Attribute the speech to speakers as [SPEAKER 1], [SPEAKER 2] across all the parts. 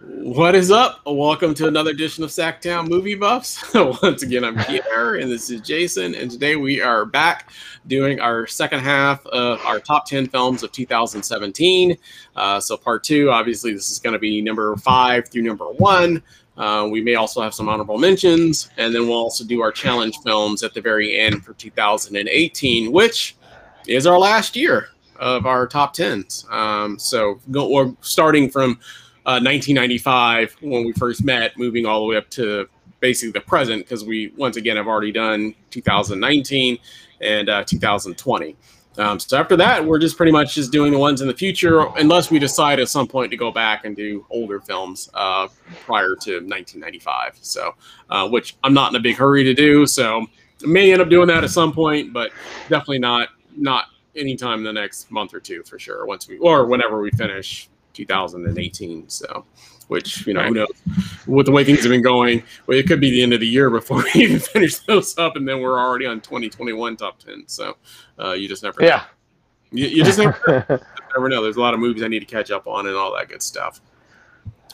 [SPEAKER 1] What is up? Welcome to another edition of Sactown Movie Buffs. Once again, I'm Pierre and this is Jason, and today we are back doing our second half of our top 10 films of 2017. Uh, so, part two, obviously, this is going to be number five through number one. Uh, we may also have some honorable mentions, and then we'll also do our challenge films at the very end for 2018, which is our last year of our top 10s. Um, so, go, we're starting from 1995 uh, when we first met, moving all the way up to basically the present because we once again have already done 2019 and uh, 2020. Um, so after that, we're just pretty much just doing the ones in the future, unless we decide at some point to go back and do older films uh, prior to 1995. So, uh, which I'm not in a big hurry to do. So, may end up doing that at some point, but definitely not not anytime in the next month or two for sure. Once we or whenever we finish 2018. So, which you know, who knows with the way things have been going, well, it could be the end of the year before we even finish those up, and then we're already on 2021 top 10. So, uh, you just never,
[SPEAKER 2] yeah, know.
[SPEAKER 1] You, you just never, never know. There's a lot of movies I need to catch up on and all that good stuff.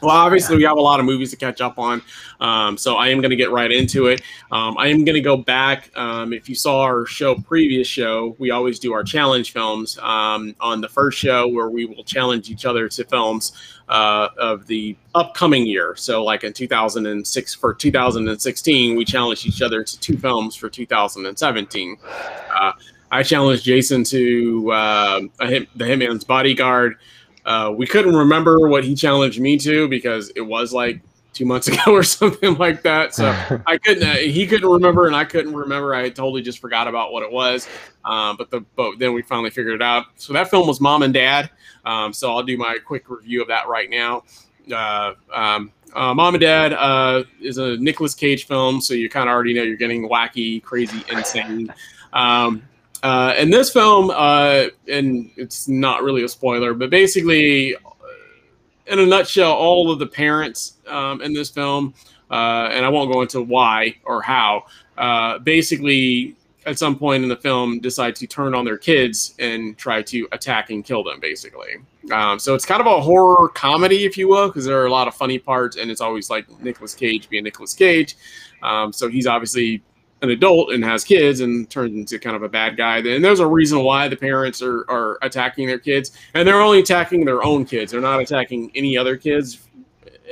[SPEAKER 1] Well, obviously, we have a lot of movies to catch up on, um, so I am going to get right into it. Um, I am going to go back. Um, if you saw our show, previous show, we always do our challenge films um, on the first show where we will challenge each other to films uh, of the upcoming year. So, like in 2006 for 2016, we challenged each other to two films for 2017. Uh, I challenged Jason to uh, hit, the Hitman's Bodyguard. Uh, we couldn't remember what he challenged me to because it was like two months ago or something like that. So I couldn't. Uh, he couldn't remember, and I couldn't remember. I totally just forgot about what it was. Um, but the but then we finally figured it out. So that film was Mom and Dad. Um, so I'll do my quick review of that right now. Uh, um, uh, Mom and Dad uh, is a Nicolas Cage film, so you kind of already know you're getting wacky, crazy, insane. Um, uh, in this film, uh, and it's not really a spoiler, but basically, uh, in a nutshell, all of the parents um, in this film, uh, and I won't go into why or how, uh, basically, at some point in the film, decide to turn on their kids and try to attack and kill them, basically. Um, so it's kind of a horror comedy, if you will, because there are a lot of funny parts, and it's always like Nicolas Cage being Nicolas Cage. Um, so he's obviously an adult and has kids and turns into kind of a bad guy, then there's a reason why the parents are, are attacking their kids. And they're only attacking their own kids. They're not attacking any other kids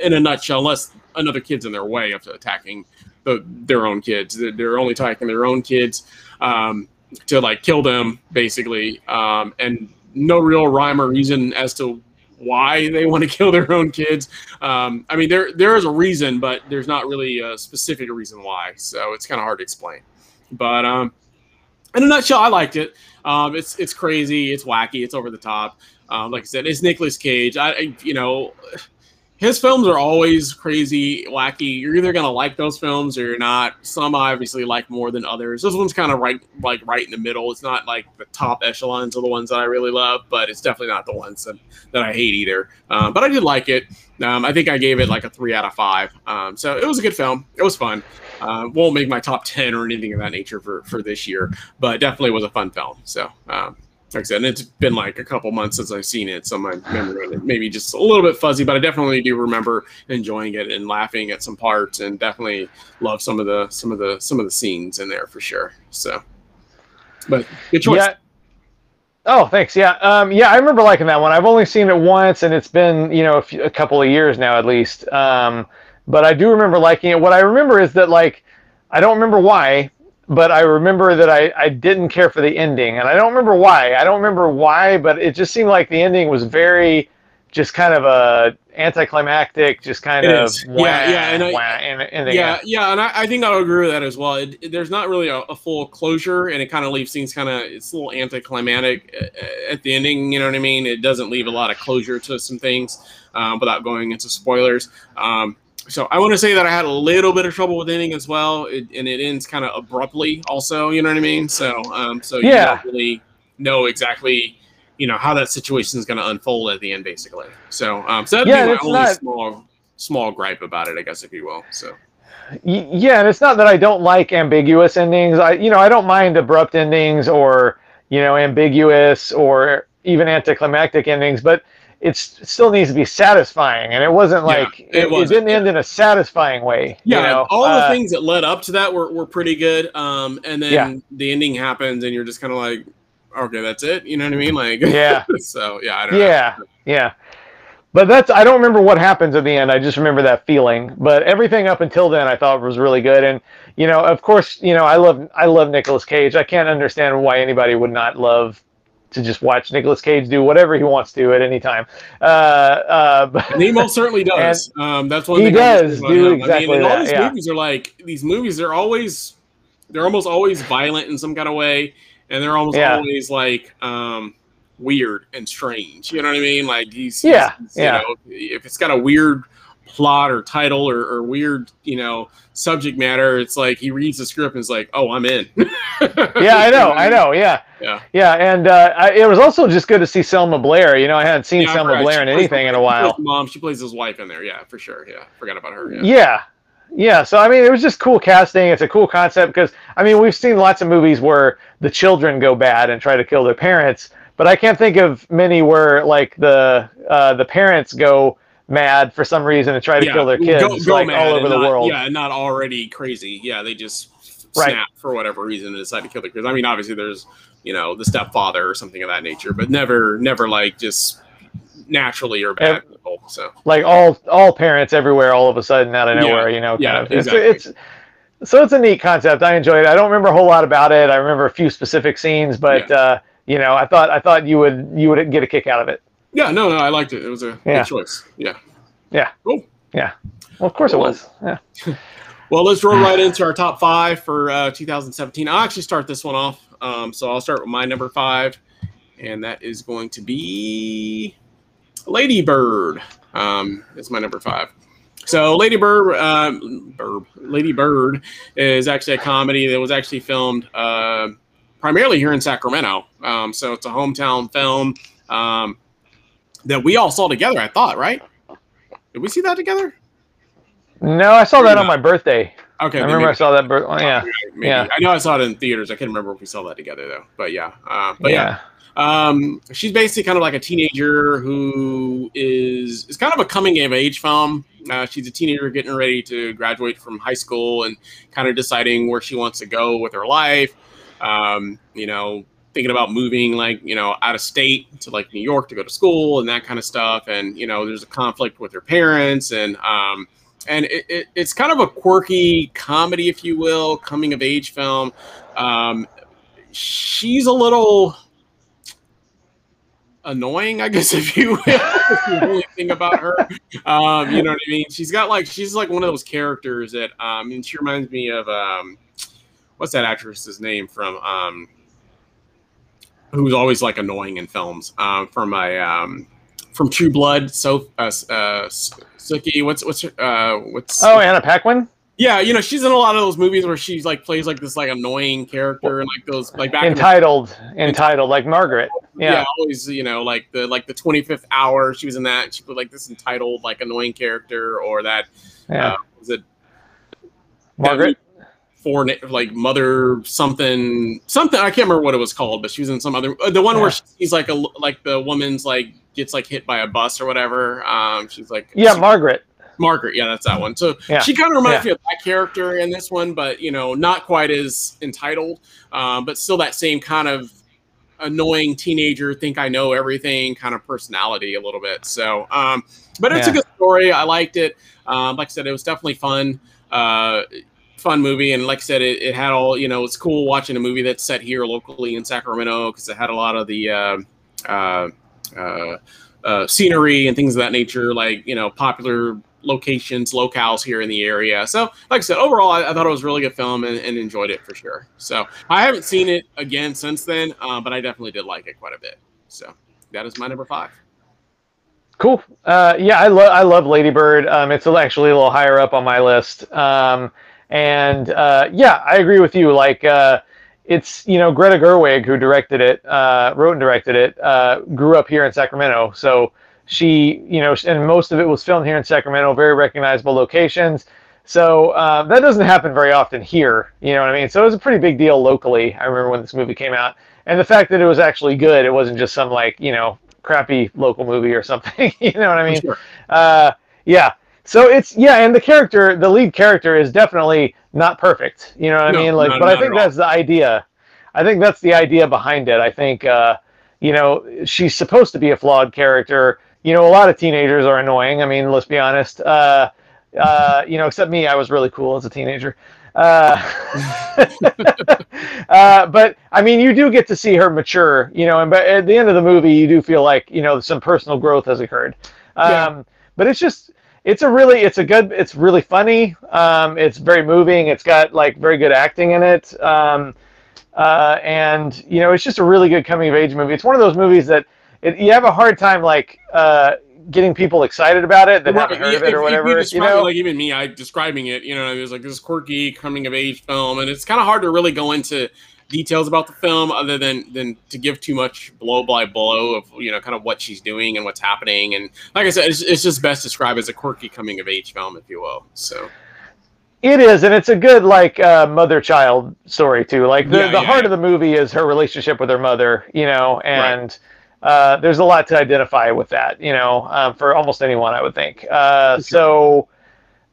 [SPEAKER 1] in a nutshell, unless another kid's in their way of attacking the, their own kids. They're only attacking their own kids um, to like kill them, basically. Um, and no real rhyme or reason as to why they want to kill their own kids. Um, I mean, there there is a reason, but there's not really a specific reason why. So it's kind of hard to explain. But um, in a nutshell, I liked it. Um, it's it's crazy, it's wacky, it's over the top. Um, like I said, it's Nicolas Cage. I, you know his films are always crazy, wacky. You're either gonna like those films or you're not. Some I obviously like more than others. This one's kind of right, like right in the middle. It's not like the top echelons of the ones that I really love, but it's definitely not the ones that, that I hate either. Um, but I did like it. Um, I think I gave it like a three out of five. Um, so it was a good film. It was fun. Uh, won't make my top ten or anything of that nature for for this year, but definitely was a fun film. So um, like I said, it's been like a couple months since I've seen it, so my memory maybe just a little bit fuzzy, but I definitely do remember enjoying it and laughing at some parts, and definitely love some of the some of the some of the scenes in there for sure. So, but good choice.
[SPEAKER 2] Yeah. Oh, thanks. Yeah, um, yeah, I remember liking that one. I've only seen it once, and it's been you know a, few, a couple of years now at least. Um, but I do remember liking it. What I remember is that like I don't remember why, but I remember that I, I didn't care for the ending, and I don't remember why. I don't remember why, but it just seemed like the ending was very, just kind of a anticlimactic, just kind
[SPEAKER 1] it
[SPEAKER 2] of
[SPEAKER 1] wah, yeah, yeah, and I, wah, and, yeah, yeah, and I, I, think I agree with that as well. It, it, there's not really a, a, full closure, and it kind of leaves things kind of it's a little anticlimactic uh, at the ending. You know what I mean? It doesn't leave a lot of closure to some things um, without going into spoilers. Um, so I want to say that I had a little bit of trouble with ending as well, it, and it ends kind of abruptly. Also, you know what I mean? So, um, so you
[SPEAKER 2] yeah.
[SPEAKER 1] don't really know exactly, you know, how that situation is going to unfold at the end, basically. So, um, so that'd
[SPEAKER 2] yeah,
[SPEAKER 1] be my only
[SPEAKER 2] not...
[SPEAKER 1] small, small gripe about it, I guess, if you will. So.
[SPEAKER 2] Yeah, and it's not that I don't like ambiguous endings. I, you know, I don't mind abrupt endings or you know ambiguous or even anticlimactic endings, but it still needs to be satisfying, and it wasn't like
[SPEAKER 1] it
[SPEAKER 2] it, it,
[SPEAKER 1] wasn't,
[SPEAKER 2] didn't end in a satisfying way.
[SPEAKER 1] Yeah,
[SPEAKER 2] you know?
[SPEAKER 1] all the
[SPEAKER 2] Uh,
[SPEAKER 1] things that led up to that were, were pretty good. Um, and then
[SPEAKER 2] Yeah.
[SPEAKER 1] the ending happens, and you're just kind of like, okay, that's it. You know what I mean? Like,
[SPEAKER 2] Yeah.
[SPEAKER 1] so yeah, I don't know.
[SPEAKER 2] Yeah, yeah. But that's I don't remember what happens at the end. I just remember that feeling. But everything up until then I thought was really good. And you know, of course, you know, I love I love Nicolas Cage. I can't understand why anybody would not love to just watch Nicolas Cage do whatever he wants to at any time. Uh, uh, but,
[SPEAKER 1] most certainly does. um, that's one
[SPEAKER 2] He
[SPEAKER 1] thing.
[SPEAKER 2] Does do exactly
[SPEAKER 1] I mean, all
[SPEAKER 2] that,
[SPEAKER 1] these
[SPEAKER 2] yeah.
[SPEAKER 1] movies are like these movies. They're always, they're almost always violent in some kind of way, and they're almost
[SPEAKER 2] Yeah.
[SPEAKER 1] always like um, weird and strange. You know what I mean? Like he's
[SPEAKER 2] Yeah,
[SPEAKER 1] he's-
[SPEAKER 2] yeah.
[SPEAKER 1] You know, if it's got a weird plot or title or, or weird, you know, subject matter, it's like he reads the script and is like, "Oh, I'm in."
[SPEAKER 2] yeah, I know, I know, yeah,
[SPEAKER 1] Yeah.
[SPEAKER 2] yeah. And uh, I, it was also just good to see Selma Blair. You know, I hadn't seen
[SPEAKER 1] Yeah,
[SPEAKER 2] Selma
[SPEAKER 1] forgot.
[SPEAKER 2] Blair in anything in a while.
[SPEAKER 1] Mom, she plays his wife in there. Yeah, for sure. Yeah, forgot about her. Yeah.
[SPEAKER 2] Yeah. Yeah. So, I mean, it was just cool casting. It's a cool concept because, I mean, we've seen lots of movies where the children go bad and try to kill their parents, but I can't think of many where, like, the uh, the parents go mad for some reason and try to kill their kids, like, all over the
[SPEAKER 1] not-
[SPEAKER 2] world.
[SPEAKER 1] Yeah, not already crazy. Yeah, they just
[SPEAKER 2] Right.
[SPEAKER 1] snap for whatever reason and decide to kill their kids. I mean, obviously there's you know the stepfather or something of that nature, but never, never like just naturally or bad people. So
[SPEAKER 2] Like, all all parents everywhere all of a sudden out of
[SPEAKER 1] Yeah.
[SPEAKER 2] nowhere, you know?
[SPEAKER 1] Yeah,
[SPEAKER 2] of. It's,
[SPEAKER 1] exactly.
[SPEAKER 2] it's, so it's a neat concept. I enjoyed it. I don't remember a whole lot about it. I remember a few specific scenes, but, uh, you know, I thought I thought you would you would get a kick out of it.
[SPEAKER 1] Yeah, no, no, I liked it. It was a
[SPEAKER 2] Yeah.
[SPEAKER 1] good choice. Yeah.
[SPEAKER 2] Yeah.
[SPEAKER 1] Cool.
[SPEAKER 2] Yeah. Well, of course it was. Yeah.
[SPEAKER 1] Well, let's roll right into our top five for uh, 2017. I'll actually start this one off. Um, so I'll start with my number five, and that is going to be Lady Bird. Um, it's my number five. So Lady Bird, um, Bird, Lady Bird is actually a comedy that was actually filmed uh, primarily here in Sacramento. Um, so it's a hometown film um, that we all saw together. I thought, right? Did we see that together?
[SPEAKER 2] No, I saw that on my birthday.
[SPEAKER 1] Okay,
[SPEAKER 2] I remember I saw that. Bir- oh, yeah.
[SPEAKER 1] Maybe.
[SPEAKER 2] Yeah.
[SPEAKER 1] I know I saw it in theaters. I can't remember if we saw that together though. But yeah, uh, but yeah,
[SPEAKER 2] yeah.
[SPEAKER 1] um, she's basically kind of like a teenager who is is kind of a coming of age film. Uh, she's a teenager getting ready to graduate from high school and kind of deciding where she wants to go with her life. Um, you know, thinking about moving like you know out of state to like New York to go to school and that kind of stuff. And you know, there's a conflict with her parents and um, and it, it, it's kind of a quirky comedy, if you will, coming of age film. Um, she's a little annoying, I guess, if you will. The only thing about her. Um, you know what I mean? She's got like she's like one of those characters that um, and she reminds me of um, what's that actress's name from um, who's always like annoying in films um, from a um, from True Blood. So uh, uh, Sookie, what's what's her, uh, what's
[SPEAKER 2] Oh, Anna Paquin.
[SPEAKER 1] yeah, you know, she's in a lot of those movies where she's like plays like this like annoying character and like those like back in the
[SPEAKER 2] Entitled, entitled, like Margaret.
[SPEAKER 1] yeah.
[SPEAKER 2] Yeah.
[SPEAKER 1] always you know like the like the 25th hour she was in that she put like this entitled like annoying character or that
[SPEAKER 2] Yeah.
[SPEAKER 1] uh, was it
[SPEAKER 2] Margaret.
[SPEAKER 1] For like mother something something I can't remember what it was called but she was in some other uh, the one where she's like a like the woman's like gets like hit by a bus or whatever um she's like
[SPEAKER 2] Yeah, Margaret.
[SPEAKER 1] Margaret, yeah, that's that one. So
[SPEAKER 2] Yeah.
[SPEAKER 1] she kind of reminds
[SPEAKER 2] Yeah.
[SPEAKER 1] me of that character in this one, but you know, not quite as entitled, um, but still that same kind of annoying teenager, think I know everything kind of personality a little bit. So, um, but it's a good story. I liked it. Um, like I said, it was definitely fun. Uh, fun movie and like I said it, it had all you know it's cool watching a movie that's set here locally in Sacramento because it had a lot of the uh, uh, uh, uh, scenery and things of that nature like you know popular locations, locales here in the area. So, like I said, overall, I, I thought it was a really good film and, and enjoyed it for sure. So, I haven't seen it again since then, uh, but I definitely did like it quite a bit. So, that is my number five.
[SPEAKER 2] Cool. Uh, yeah, I love I love Ladybird. Um, it's actually a little higher up on my list. Um, and uh, yeah, I agree with you. Like, uh, it's you know Greta Gerwig who directed it, uh, wrote and directed it. Uh, grew up here in Sacramento, so she you know and most of it was filmed here in Sacramento. Very recognizable locations. So uh, that doesn't happen very often here. You know what I mean? So it was a pretty big deal locally. I remember when this movie came out, and the fact that it was actually good. It wasn't just some like you know crappy local movie or something. you know what I mean?
[SPEAKER 1] Sure.
[SPEAKER 2] Uh, yeah. So it's yeah, and the character, the lead character, is definitely not perfect. You know what I mean? Like,
[SPEAKER 1] not-
[SPEAKER 2] but I think
[SPEAKER 1] at all.
[SPEAKER 2] that's the idea. I think that's the idea behind it. I think uh, you know she's supposed to be a flawed character. You know, a lot of teenagers are annoying. I mean, let's be honest. Uh, uh, you know, except me, I was really cool as a teenager. Uh, uh, but I mean, you do get to see her mature, you know, and but at the end of the movie, you do feel like you know some personal growth has occurred. Um,
[SPEAKER 1] Yeah.
[SPEAKER 2] But it's just, it's a really, it's a good, it's really funny. Um, it's very moving. It's got like very good acting in it. Um, uh, and you know, it's just a really good coming of age movie. It's one of those movies that it, you have a hard time like uh, getting people excited about it that haven't heard of it or whatever. You
[SPEAKER 1] describe
[SPEAKER 2] know,
[SPEAKER 1] like even me, I describing it, you know, it was like this quirky coming of age film, and it's kind of hard to really go into details about the film other than than to give too much blow by blow of you know kind of what she's doing and what's happening. And like I said, it's, it's just best described as a quirky coming of age film, if you will. So
[SPEAKER 2] It is, and it's a good like uh, mother-child story too. Like the,
[SPEAKER 1] Yeah,
[SPEAKER 2] the
[SPEAKER 1] yeah,
[SPEAKER 2] heart
[SPEAKER 1] yeah.
[SPEAKER 2] of the movie is her relationship with her mother, you know, and uh, there's a lot to identify with that, you know, um, for almost anyone, I would think. Uh,
[SPEAKER 1] For
[SPEAKER 2] So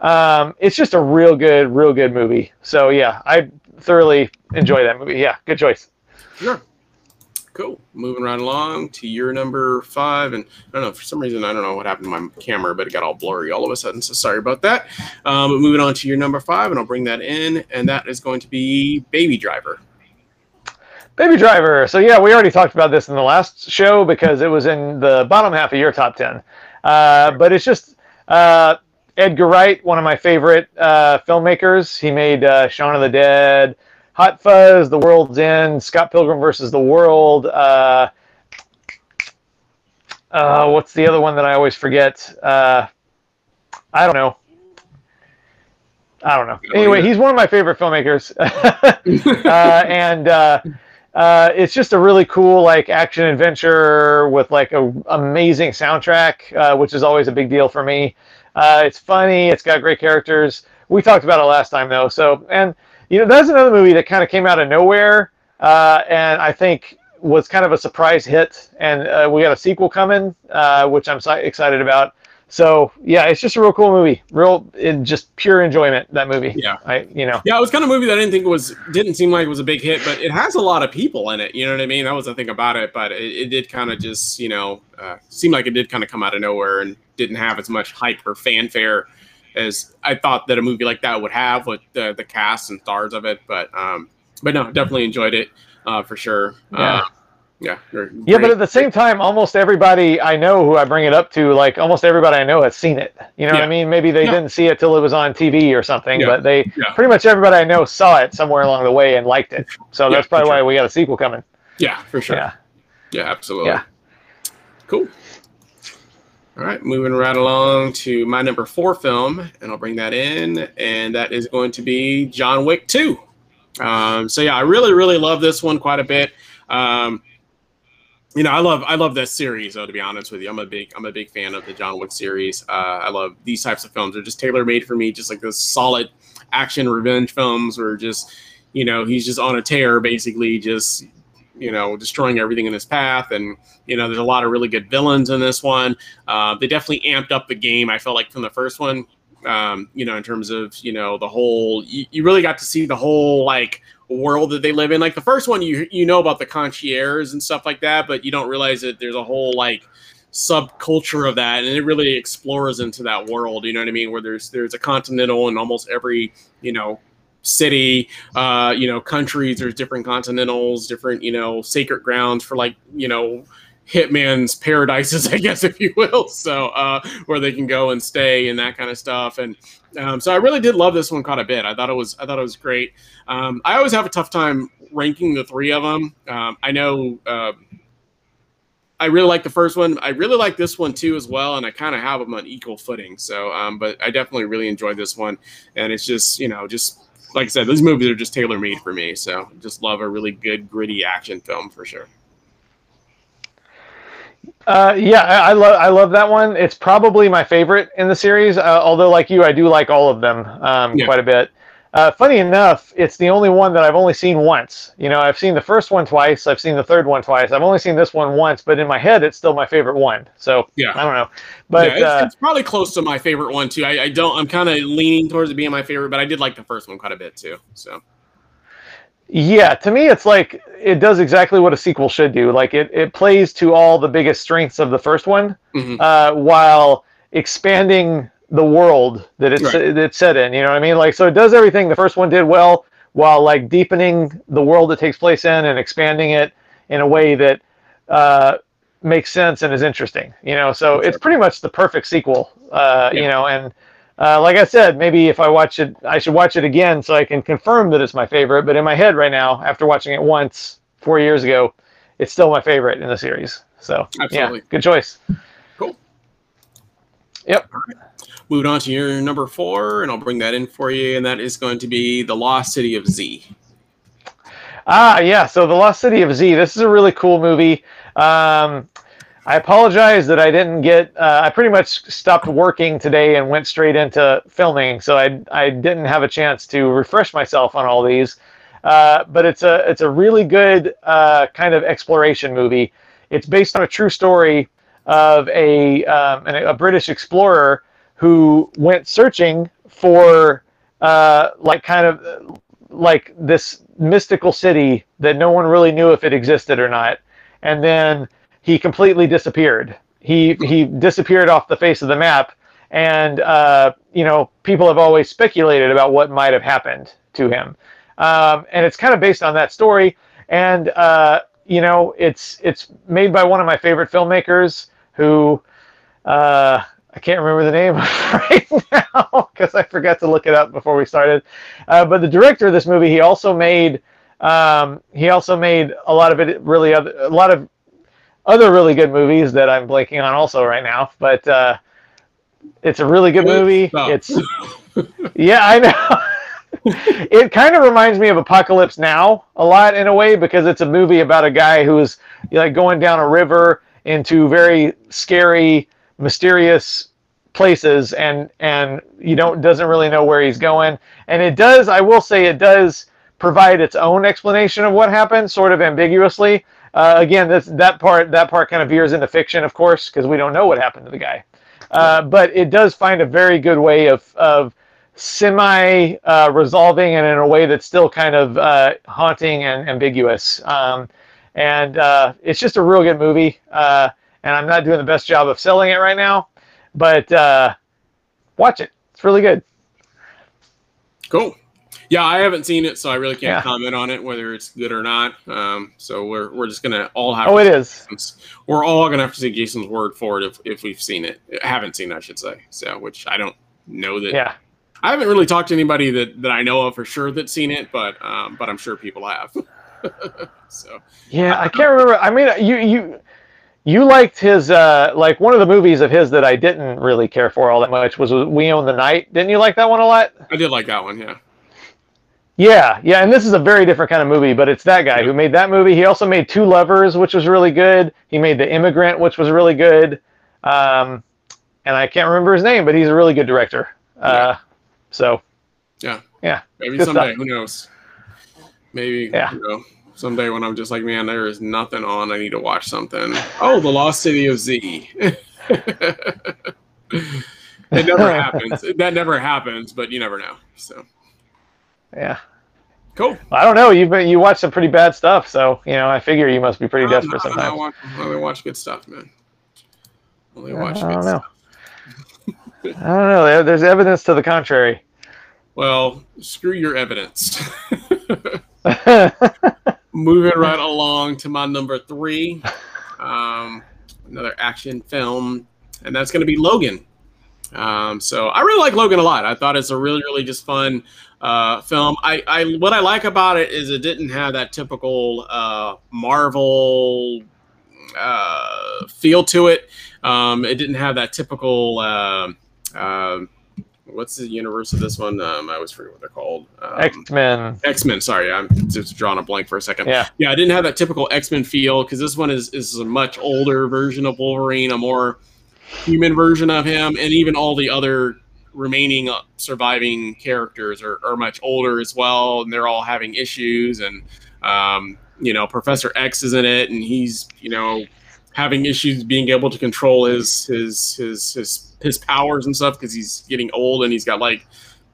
[SPEAKER 2] um, it's just a real good, real good movie. So yeah, I thoroughly enjoy that movie. Yeah, good choice.
[SPEAKER 1] Sure. Cool. Moving right along to your number five, and I don't know for some reason I don't know what happened to my camera, but it got all blurry all of a sudden. So sorry about that. Um, but moving on to your number five, and I'll bring that in, and that is going to be Baby Driver.
[SPEAKER 2] Baby Driver. So yeah, we already talked about this in the last show because it was in the bottom half of your top ten. Uh, but it's just uh, Edgar Wright, one of my favorite uh, filmmakers. He made uh, Shaun of the Dead, Hot Fuzz, The World's End, Scott Pilgrim versus the World. Uh, uh, what's the other one that I always forget? Uh, I don't know. I don't know. Anyway, he's one of my favorite filmmakers, uh, and uh, uh, it's just a really cool like action adventure with like a amazing soundtrack, uh, which is always a big deal for me. Uh, it's funny. It's got great characters. We talked about it last time though. So and you know that's another movie that kind of came out of nowhere, uh, and I think was kind of a surprise hit. And uh, we got a sequel coming, uh, which I'm excited about. So yeah, it's just a real cool movie. Real, in just pure enjoyment. That movie.
[SPEAKER 1] Yeah.
[SPEAKER 2] I you know.
[SPEAKER 1] Yeah, it was kind of a movie that I didn't think was didn't seem like it was a big hit, but it has a lot of people in it. You know what I mean? That was the thing about it. But it, it did kind of just you know uh, seem like it did kind of come out of nowhere and didn't have as much hype or fanfare as I thought that a movie like that would have with the the cast and stars of it. But um, but no, definitely enjoyed it uh, for sure.
[SPEAKER 2] Yeah.
[SPEAKER 1] Uh, yeah.
[SPEAKER 2] Yeah, but at the same time, almost everybody I know who I bring it up to, like almost everybody I know has seen it. You know what I mean? Maybe they
[SPEAKER 1] Yeah.
[SPEAKER 2] didn't see it till it was on TV or something,
[SPEAKER 1] Yeah.
[SPEAKER 2] but they
[SPEAKER 1] Yeah.
[SPEAKER 2] pretty much everybody I know saw it somewhere along the way and liked it. So
[SPEAKER 1] Yeah,
[SPEAKER 2] that's probably why
[SPEAKER 1] sure.
[SPEAKER 2] we got a sequel coming.
[SPEAKER 1] yeah, for sure.
[SPEAKER 2] Yeah.
[SPEAKER 1] Yeah, absolutely.
[SPEAKER 2] Yeah.
[SPEAKER 1] Cool. All right, moving right along to my number four film, and I'll bring that in, and that is going to be John Wick 2. Um, so yeah, I really, really love this one quite a bit. Um, you know, I love I love this series though, to be honest with you. I'm a big I'm a big fan of the John Wick series. Uh, I love these types of films. They're just tailor made for me, just like this solid action revenge films where just, you know, he's just on a tear basically, just you know, destroying everything in his path. And, you know, there's a lot of really good villains in this one. Uh, they definitely amped up the game, I felt like, from the first one, um, you know, in terms of, you know, the whole, you, you really got to see the whole, like, world that they live in. Like the first one, you you know about the concierge and stuff like that, but you don't realize that there's a whole, like, subculture of that and it really explores into that world you know what i mean where there's there's a continental in almost every you know city uh you know countries there's different continentals different you know sacred grounds for like you know hitman's paradises i guess if you will so uh where they can go and stay and that kind of stuff and um, so i really did love this one quite a bit i thought it was i thought it was great um, i always have a tough time ranking the three of them um, i know uh, I really like the first one. I really like this one too as well, and I kind of have them on equal footing. So, um, but I definitely really enjoyed this one, and it's just you know just like I said, these movies are just tailor made for me. So, just love a really good gritty action film for sure.
[SPEAKER 2] Uh, yeah, I, I love I love that one. It's probably my favorite in the series. Uh, although, like you, I do like all of them um,
[SPEAKER 1] Yeah.
[SPEAKER 2] quite a bit. Uh, funny enough, it's the only one that I've only seen once. You know, I've seen the first one twice. I've seen the third one twice. I've only seen this one once, but in my head, it's still my favorite one. So
[SPEAKER 1] Yeah.
[SPEAKER 2] I don't know. But
[SPEAKER 1] yeah, it's,
[SPEAKER 2] uh,
[SPEAKER 1] it's probably close to my favorite one too. I, I don't. I'm kind of leaning towards it being my favorite, but I did like the first one quite a bit too. So
[SPEAKER 2] Yeah, to me, it's like it does exactly what a sequel should do. Like it, it plays to all the biggest strengths of the first one,
[SPEAKER 1] mhm.
[SPEAKER 2] uh, while expanding the world that it's
[SPEAKER 1] Right.
[SPEAKER 2] it's set in. You know what I mean? Like so, it does everything the first one did well, while like deepening the world it takes place in and expanding it in a way that uh, makes sense and is interesting. You know, so it's pretty much the perfect sequel. Uh, You know, and uh, like I said, maybe if I watch it, I should watch it again so I can confirm that it's my favorite. But in my head right now, after watching it once four years ago, it's still my favorite in the series. So
[SPEAKER 1] Absolutely.
[SPEAKER 2] yeah, good choice.
[SPEAKER 1] Cool.
[SPEAKER 2] Yep.
[SPEAKER 1] moving on to your number four, and I'll bring that in for you, and that is going to be the Lost City of Z.
[SPEAKER 2] Ah, yeah. So the Lost City of Z. This is a really cool movie. Um, I apologize that I didn't get. Uh, I pretty much stopped working today and went straight into filming, so I I didn't have a chance to refresh myself on all these. Uh, but it's a it's a really good uh, kind of exploration movie. It's based on a true story of a um, a British explorer who went searching for uh, like kind of like this mystical city that no one really knew if it existed or not, and then he completely disappeared. He he disappeared off the face of the map, and uh, you know people have always speculated about what might have happened to him, um, and it's kind of based on that story. And uh, you know it's it's made by one of my favorite filmmakers who. Uh, I can't remember the name right now because I forgot to look it up before we started. Uh, but the director of this movie, he also made um, he also made a lot of it really other, a lot of other really good movies that I'm blanking on also right now. But uh, it's a really good movie.
[SPEAKER 1] stuff.
[SPEAKER 2] It's yeah, I know. it kind of reminds me of Apocalypse Now a lot in a way because it's a movie about a guy who's like going down a river into very scary, mysterious places and and you don't doesn't really know where he's going. And it does, I will say, it does provide its own explanation of what happened, sort of ambiguously. Uh, again, this that part that part kind of veers into fiction, of course, because we don't know what happened to the guy. Uh, but it does find a very good way of of semi uh, resolving and in a way that's still kind of uh, haunting and ambiguous. Um, and uh, it's just a real good movie. Uh, and I'm not doing the best job of selling it right now, but watch it. It's really good.
[SPEAKER 1] Cool. Yeah, I haven't seen it, so I really can't
[SPEAKER 2] Yeah.
[SPEAKER 1] comment on it whether it's good or not. Um, so we're we're just gonna all have.
[SPEAKER 2] Oh,
[SPEAKER 1] to
[SPEAKER 2] it is.
[SPEAKER 1] Jason's- We're all gonna have to take Jason's word for it if, if we've seen it. Haven't seen, I should say. So, which I don't know that.
[SPEAKER 2] Yeah.
[SPEAKER 1] I haven't really talked to anybody that, that I know of for sure that's seen it, but um, but I'm sure people have. so
[SPEAKER 2] Yeah, I can't remember. I mean, you you you liked his uh, like one of the movies of his that I didn't really care for all that much was We Own the Night. Didn't you like that one a lot?
[SPEAKER 1] I did like that one. Yeah.
[SPEAKER 2] Yeah, yeah, and this is a very different kind of movie, but it's that guy who made that movie. He also made Two Lovers, which was really good. He made The Immigrant, which was really good. Um, and I can't remember his name, but he's a really good director. Uh, so
[SPEAKER 1] Yeah.
[SPEAKER 2] Yeah.
[SPEAKER 1] Maybe someday.
[SPEAKER 2] stuff.
[SPEAKER 1] Who knows? Maybe.
[SPEAKER 2] Yeah.
[SPEAKER 1] You know, someday when I'm just like, man, there is nothing on. I need to watch something. Oh, the Lost City of Z. it never happens. That never happens, but you never know. So
[SPEAKER 2] yeah,
[SPEAKER 1] cool.
[SPEAKER 2] I don't know. You've been you watch some pretty bad stuff, so you know I figure you must be pretty desperate
[SPEAKER 1] no, I
[SPEAKER 2] sometimes.
[SPEAKER 1] watch, I only watch good stuff, man. Only watch
[SPEAKER 2] I don't know.
[SPEAKER 1] stuff.
[SPEAKER 2] I don't know. There- There's evidence to the contrary.
[SPEAKER 1] Well, screw your evidence. Moving right along to my number three, um, another action film, and that's going to be Logan. Um, so I really like Logan a lot. I thought it's a really, really just fun uh, film. I, I what I like about it is it didn't have that typical uh, Marvel uh, feel to it. Um, it didn't have that typical. um um what's the universe of this one? Um, I always forget what they're called. Um,
[SPEAKER 2] X Men.
[SPEAKER 1] X Men. Sorry, I'm just drawing a blank for a second.
[SPEAKER 2] Yeah.
[SPEAKER 1] yeah, I didn't have that typical X Men feel because this one is is a much older version of Wolverine, a more human version of him, and even all the other remaining surviving characters are, are much older as well, and they're all having issues. And um, you know, Professor X is in it, and he's you know having issues being able to control his his his his his powers and stuff because he's getting old and he's got like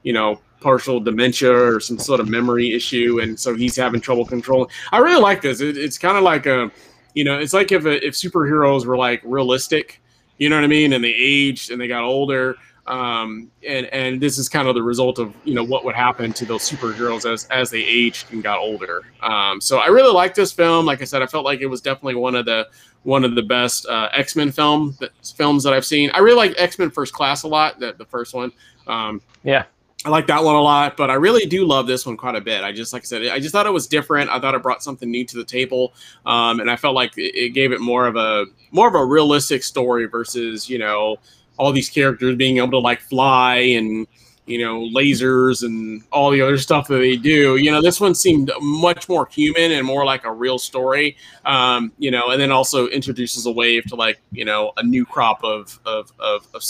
[SPEAKER 1] you know partial dementia or some sort of memory issue, and so he's having trouble controlling. I really like this. It, it's kind of like a you know, it's like if if superheroes were like realistic, you know what I mean, and they aged and they got older um, and and this is kind of the result of you know what would happen to those superheroes as as they aged and got older. Um, so I really liked this film. Like I said, I felt like it was definitely one of the one of the best uh, X Men film that, films that I've seen. I really like X Men First Class a lot. The, the first one. Um,
[SPEAKER 2] yeah.
[SPEAKER 1] I like that one a lot, but I really do love this one quite a bit. I just, like I said, I just thought it was different. I thought it brought something new to the table, um, and I felt like it, gave it more of a more of a realistic story versus you know all these characters being able to like fly and you know lasers and all the other stuff that they do you know this one seemed much more human and more like a real story um, you know and then also introduces a wave to like you know a new crop of of, of, of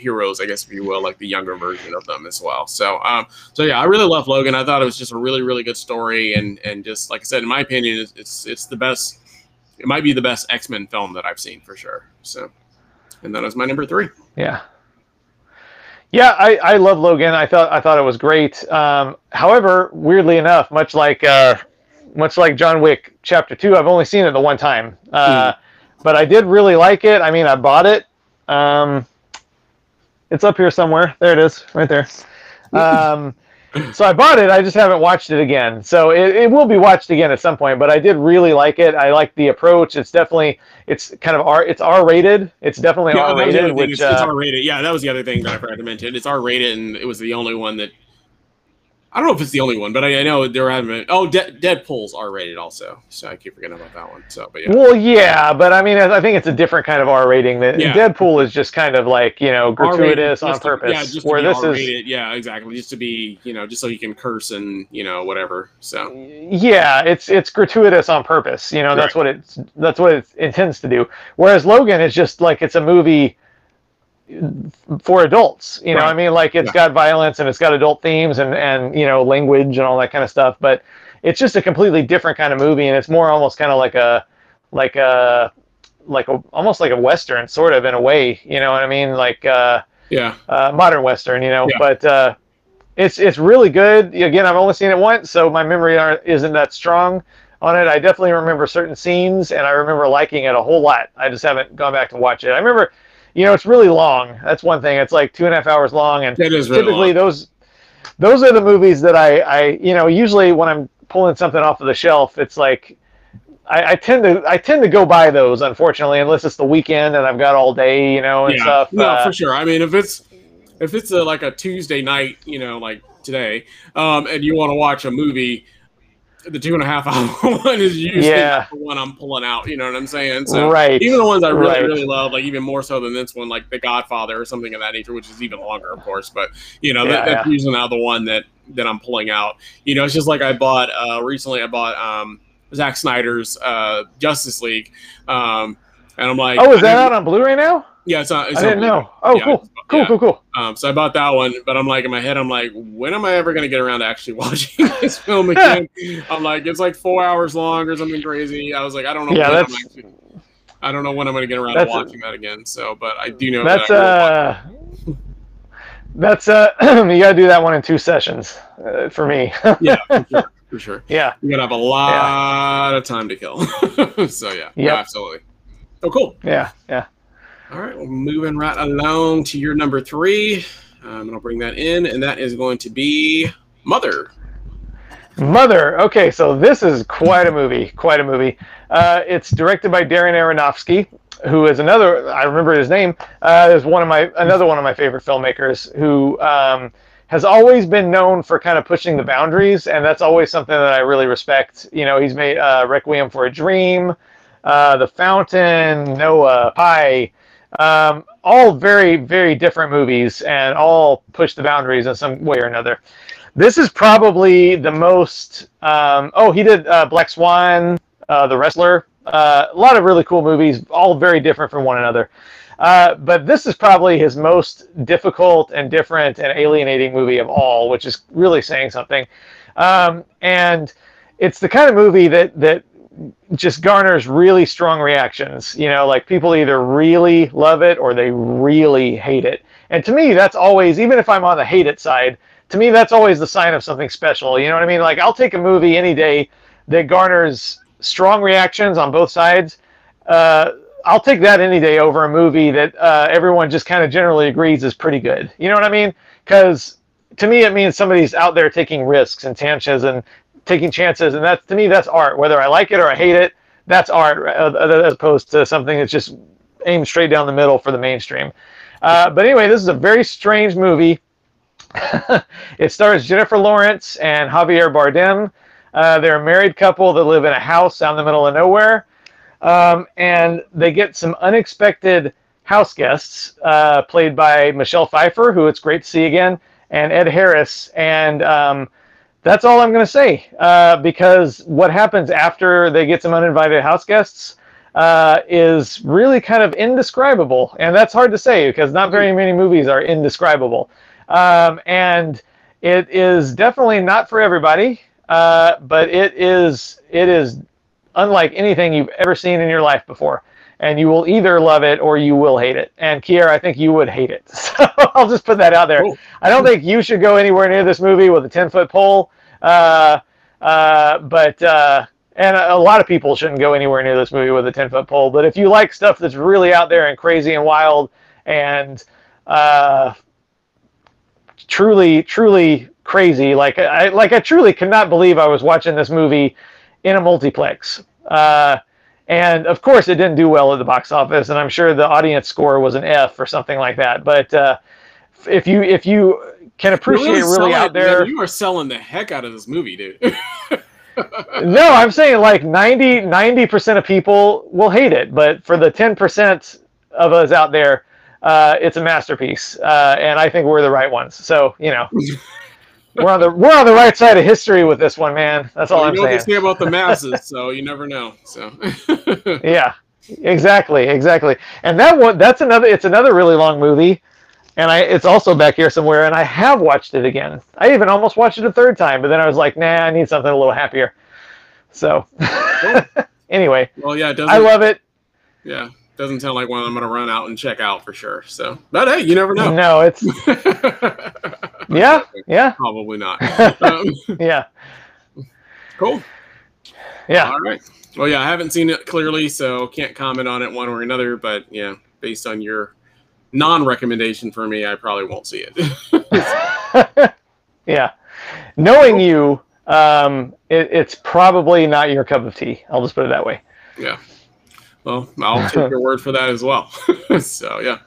[SPEAKER 1] superheroes i guess if you will like the younger version of them as well so um so yeah i really love logan i thought it was just a really really good story and and just like i said in my opinion it's it's, it's the best it might be the best x-men film that i've seen for sure so and that was my number three.
[SPEAKER 2] Yeah. Yeah, I, I love Logan. I thought I thought it was great. Um, however, weirdly enough, much like uh, much like John Wick Chapter Two, I've only seen it the one time, uh, mm. but I did really like it. I mean, I bought it. Um, it's up here somewhere. There it is, right there. Um, so I bought it. I just haven't watched it again. So it, it will be watched again at some point. But I did really like it. I like the approach. It's definitely it's kind of R. It's R rated. It's definitely yeah, R rated. Which
[SPEAKER 1] it's, uh, it's R rated. Yeah, that was the other thing that I forgot to mention. It's R rated, and it was the only one that I don't know if it's the only one, but I, I know there haven't. Oh, De- Deadpool's R rated also, so I keep forgetting about that one. So, but yeah.
[SPEAKER 2] Well, yeah, but I mean, I think it's a different kind of R rating. That yeah. Deadpool is just kind of like you know gratuitous on purpose. To, yeah, just where this R-rated.
[SPEAKER 1] is. Yeah, exactly. Just to be you know just so you can curse and you know whatever. So.
[SPEAKER 2] Yeah, it's it's gratuitous on purpose. You know that's right. what it's that's what it intends to do. Whereas Logan is just like it's a movie for adults. You know, right. I mean, like it's yeah. got violence and it's got adult themes and and you know language and all that kind of stuff. But it's just a completely different kind of movie, and it's more almost kind of like a like a like a almost like a western sort of in a way. You know what I mean? Like uh,
[SPEAKER 1] yeah,
[SPEAKER 2] uh, modern western. You know, yeah. but. Uh, it's, it's really good. Again, I've only seen it once, so my memory isn't that strong on it. I definitely remember certain scenes, and I remember liking it a whole lot. I just haven't gone back to watch it. I remember you know, it's really long. That's one thing. It's like two and a half hours long, and typically
[SPEAKER 1] long.
[SPEAKER 2] those those are the movies that I, I, you know, usually when I'm pulling something off of the shelf, it's like I, I, tend to I tend to go by those, unfortunately, unless it's the weekend and I've got all day, you know, and yeah. stuff.
[SPEAKER 1] No, uh, for sure. I mean, if it's if it's a, like a Tuesday night, you know, like today, um, and you want to watch a movie the two and a half hour one is usually yeah. the one I'm pulling out. You know what I'm saying? So
[SPEAKER 2] right.
[SPEAKER 1] even the ones I really right. really love, like even more so than this one, like The Godfather or something of that nature, which is even longer, of course. But you know, yeah, that, that's yeah. usually now the one that that I'm pulling out. You know, it's just like I bought uh, recently. I bought um, Zack Snyder's uh, Justice League, um, and I'm like,
[SPEAKER 2] oh, is that out on Blu-ray now?
[SPEAKER 1] Yeah, it's not. It's
[SPEAKER 2] I didn't know. Oh, yeah, cool. Cool, yeah. cool, cool.
[SPEAKER 1] Um, so I bought that one, but I'm like in my head, I'm like, when am I ever gonna get around to actually watching this film again? I'm like, it's like four hours long or something crazy. I was like, I don't know.
[SPEAKER 2] Yeah, that's.
[SPEAKER 1] Actually, I don't know when I'm gonna get around to watching that again. So, but I do know
[SPEAKER 2] that's that uh. That's uh, you gotta do that one in two sessions uh, for me.
[SPEAKER 1] yeah, for sure, for sure.
[SPEAKER 2] Yeah,
[SPEAKER 1] you gotta have a lot yeah. of time to kill. so yeah, yeah, absolutely. Oh, cool.
[SPEAKER 2] Yeah, yeah.
[SPEAKER 1] All right, well, moving right along to your number three. Um, and I'll bring that in, and that is going to be Mother.
[SPEAKER 2] Mother. Okay, so this is quite a movie. Quite a movie. Uh, it's directed by Darren Aronofsky, who is another. I remember his name. Uh, is one of my another one of my favorite filmmakers who. Um, has always been known for kind of pushing the boundaries, and that's always something that I really respect. You know, he's made uh, Requiem for a Dream, uh, The Fountain, Noah, Pi, um, all very, very different movies and all push the boundaries in some way or another. This is probably the most. Um, oh, he did uh, Black Swan, uh, The Wrestler. Uh, a lot of really cool movies, all very different from one another. Uh, but this is probably his most difficult and different and alienating movie of all, which is really saying something. Um, and it's the kind of movie that that just garners really strong reactions. You know, like people either really love it or they really hate it. And to me, that's always, even if I'm on the hate it side, to me, that's always the sign of something special. You know what I mean? Like, I'll take a movie any day that garners strong reactions on both sides. Uh, I'll take that any day over a movie that uh, everyone just kind of generally agrees is pretty good. You know what I mean? Because to me, it means somebody's out there taking risks and chances and taking chances, and that's to me that's art. Whether I like it or I hate it, that's art, uh, as opposed to something that's just aimed straight down the middle for the mainstream. Uh, but anyway, this is a very strange movie. it stars Jennifer Lawrence and Javier Bardem. Uh, they're a married couple that live in a house in the middle of nowhere, um, and they get some unexpected house guests, uh, played by Michelle Pfeiffer, who it's great to see again, and Ed Harris, and um, that's all I'm going to say uh, because what happens after they get some uninvited house guests uh, is really kind of indescribable, and that's hard to say because not very many movies are indescribable, um, and it is definitely not for everybody, uh, but it is it is unlike anything you've ever seen in your life before. And you will either love it or you will hate it. And Kier, I think you would hate it. So I'll just put that out there. Cool. I don't think you should go anywhere near this movie with a 10 foot pole. Uh, uh, but uh, and a, lot of people shouldn't go anywhere near this movie with a 10 foot pole. But if you like stuff that's really out there and crazy and wild and uh, truly, truly crazy, like I like I truly could not believe I was watching this movie in a multiplex. And of course, it didn't do well at the box office, and I'm sure the audience score was an F or something like that. But uh, if you if you can appreciate really, really out there,
[SPEAKER 1] man, you are selling the heck out of this movie, dude.
[SPEAKER 2] no, I'm saying like 90 percent of people will hate it, but for the ten percent of us out there, uh, it's a masterpiece, uh, and I think we're the right ones. So you know. we're on the we're on the right side of history with this one, man. That's all well, I'm saying. You know
[SPEAKER 1] what they say about the masses, so you never know. So
[SPEAKER 2] yeah, exactly, exactly. And that one, that's another. It's another really long movie, and I it's also back here somewhere. And I have watched it again. I even almost watched it a third time, but then I was like, nah, I need something a little happier. So anyway,
[SPEAKER 1] well, yeah,
[SPEAKER 2] I love it.
[SPEAKER 1] Yeah, doesn't sound like one I'm going to run out and check out for sure. So, but hey, you never know.
[SPEAKER 2] No, it's yeah, yeah,
[SPEAKER 1] probably not.
[SPEAKER 2] Um, yeah,
[SPEAKER 1] cool.
[SPEAKER 2] Yeah.
[SPEAKER 1] All right. Well, yeah, I haven't seen it clearly, so can't comment on it one or another. But yeah, based on your non-recommendation for me, I probably won't see
[SPEAKER 2] it. yeah, knowing you, um, it, it's probably not your cup of tea. I'll just put it that way.
[SPEAKER 1] Yeah. Well, I'll take your word for that as well. so yeah.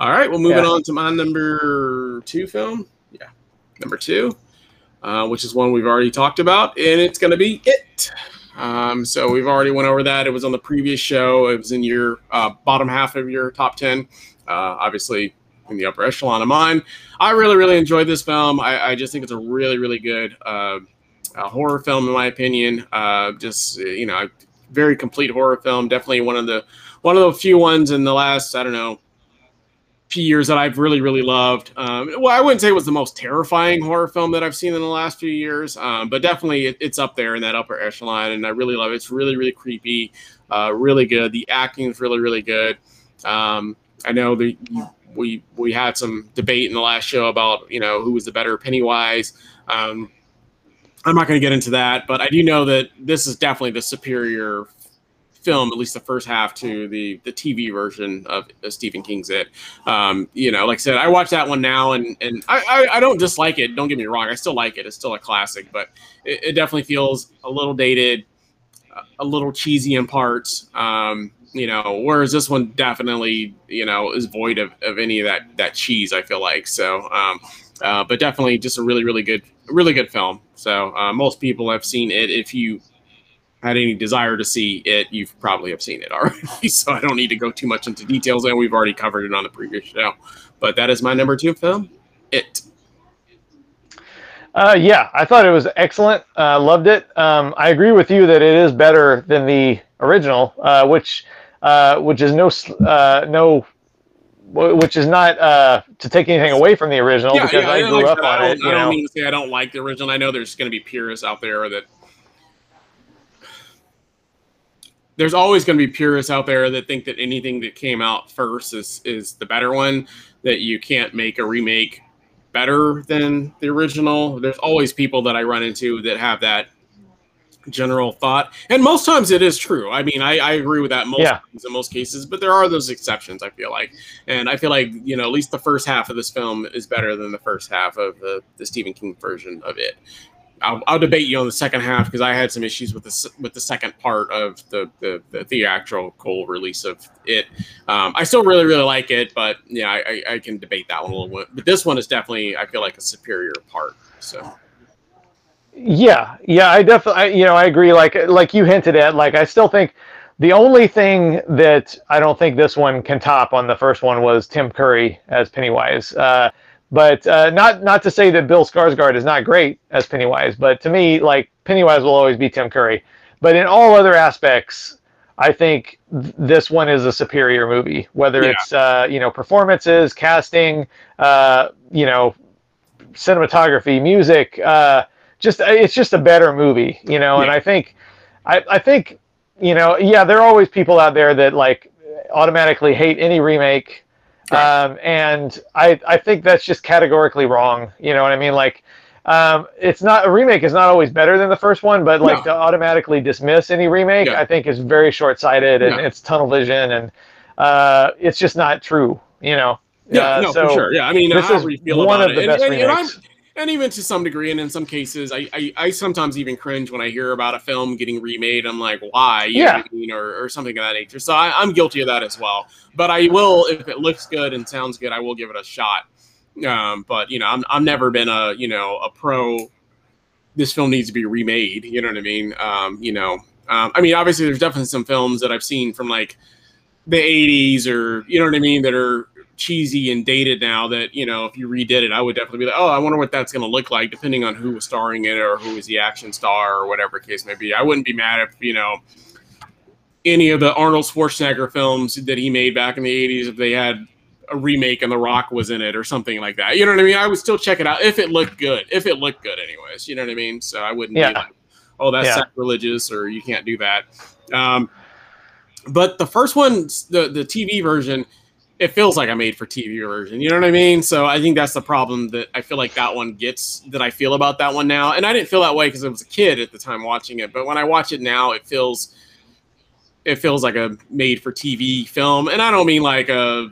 [SPEAKER 1] All right, well, moving yeah. on to my number two film. Yeah, number two, uh, which is one we've already talked about, and it's going to be It. Um, so we've already went over that. It was on the previous show. It was in your uh, bottom half of your top ten. Uh, obviously, in the upper echelon of mine. I really, really enjoyed this film. I, I just think it's a really, really good uh, horror film, in my opinion. Uh, just you know, very complete horror film. Definitely one of the one of the few ones in the last I don't know few years that I've really really loved. Um, well, I wouldn't say it was the most terrifying horror film that I've seen in the last few years, um, but definitely it, it's up there in that upper echelon, and I really love it. It's really really creepy, uh, really good. The acting is really really good. Um, I know the we we had some debate in the last show about you know who was the better Pennywise. Um, I'm not going to get into that, but I do know that this is definitely the superior film, at least the first half, to the the TV version of, Stephen King's It. Um, you know, like I said, I watch that one now, and and I, I, I don't dislike it. Don't get me wrong, I still like it. It's still a classic, but it, it definitely feels a little dated, a little cheesy in parts. Um, you know, whereas this one definitely, you know, is void of, of any of that that cheese. I feel like so. Um, uh, but definitely just a really, really good, really good film. So uh, most people have seen it. If you had any desire to see it, you probably have seen it already. so I don't need to go too much into details, and we've already covered it on the previous show. But that is my number two film, It.
[SPEAKER 2] Uh, yeah, I thought it was excellent. Uh, loved it. Um, I agree with you that it is better than the original, uh, which uh, which is no uh, no which is not uh, to take anything away from the original
[SPEAKER 1] Yeah,
[SPEAKER 2] because
[SPEAKER 1] yeah,
[SPEAKER 2] I
[SPEAKER 1] like
[SPEAKER 2] grew
[SPEAKER 1] I
[SPEAKER 2] up
[SPEAKER 1] I
[SPEAKER 2] on it. You
[SPEAKER 1] I don't mean to say I don't like the original. I know there's going to be purists out there that there's always going to be purists out there that think that anything that came out first is is the better one. That you can't make a remake better than the original. There's always people that I run into that have that general thought, and most times it is true. I mean, I, I agree with that most
[SPEAKER 2] Yeah.
[SPEAKER 1] times in most cases, but there are those exceptions. I feel like, and I feel like you know at least the first half of this film is better than the first half of the, the Stephen King version of it. I'll, I'll debate you on the second half because I had some issues with the with the second part of the the, the theatrical release of it. Um, I still really really like it, but yeah, I, I, I can debate that one a little bit. But this one is definitely I feel like a superior part. So
[SPEAKER 2] Yeah, yeah, I definitely, you know, I agree. Like, like you hinted at, like, I still think the only thing that I don't think this one can top on the first one was Tim Curry as Pennywise. Uh, but uh, not not to say that Bill Skarsgård is not great as Pennywise, but to me, like Pennywise will always be Tim Curry. But in all other aspects, I think th- this one is a superior movie. Whether
[SPEAKER 1] Yeah.
[SPEAKER 2] it's uh, you know performances, casting, uh, you know, cinematography, music. Uh, just it's just a better movie, you know. And I think, I, I think, you know, yeah, there are always people out there that like automatically hate any remake,
[SPEAKER 1] Right.
[SPEAKER 2] um, and I I think that's just categorically wrong. You know what I mean? Like, um, it's not a remake is not always better than the first one, but like
[SPEAKER 1] No.
[SPEAKER 2] to automatically dismiss any remake,
[SPEAKER 1] Yeah.
[SPEAKER 2] I think is very short sighted and
[SPEAKER 1] No.
[SPEAKER 2] it's tunnel vision and uh, it's just not true. You know.
[SPEAKER 1] yeah,
[SPEAKER 2] Uh,
[SPEAKER 1] no,
[SPEAKER 2] so
[SPEAKER 1] for sure. Yeah, I mean,
[SPEAKER 2] this is
[SPEAKER 1] you feel
[SPEAKER 2] one
[SPEAKER 1] about
[SPEAKER 2] of the
[SPEAKER 1] it,
[SPEAKER 2] best
[SPEAKER 1] and, and, and I'm,
[SPEAKER 2] remakes.
[SPEAKER 1] And even to some degree, and in some cases, I, I, I sometimes even cringe when I hear about a film getting remade. I'm like, why? You
[SPEAKER 2] Yeah.
[SPEAKER 1] what I mean? or, or something of that nature. So I, I'm guilty of that as well. But I will, if it looks good and sounds good, I will give it a shot. Um, but you know, I'm I've never been a you know a pro. This film needs to be remade. You know what I mean? Um, you know, um, I mean, obviously, there's definitely some films that I've seen from like the 80s or you know what I mean that are cheesy and dated now that you know if you redid it I would definitely be like oh I wonder what that's going to look like depending on who was starring in it or who was the action star or whatever case may be. I wouldn't be mad if you know any of the Arnold Schwarzenegger films that he made back in the 80s if they had a remake and The Rock was in it or something like that. You know what I mean? I would still check it out if it looked good if it looked good anyways. You know what I mean? So I wouldn't
[SPEAKER 2] Yeah.
[SPEAKER 1] be like oh that's
[SPEAKER 2] Yeah.
[SPEAKER 1] sacrilegious or you can't do that. Um, but the first one, the the TV version, it feels like a made for TV version. You know what I mean? So I think that's the problem that I feel like that one gets that I feel about that one now. And I didn't feel that way because I was a kid at the time watching it, but when I watch it now, it feels it feels like a made for TV film. And I don't mean like a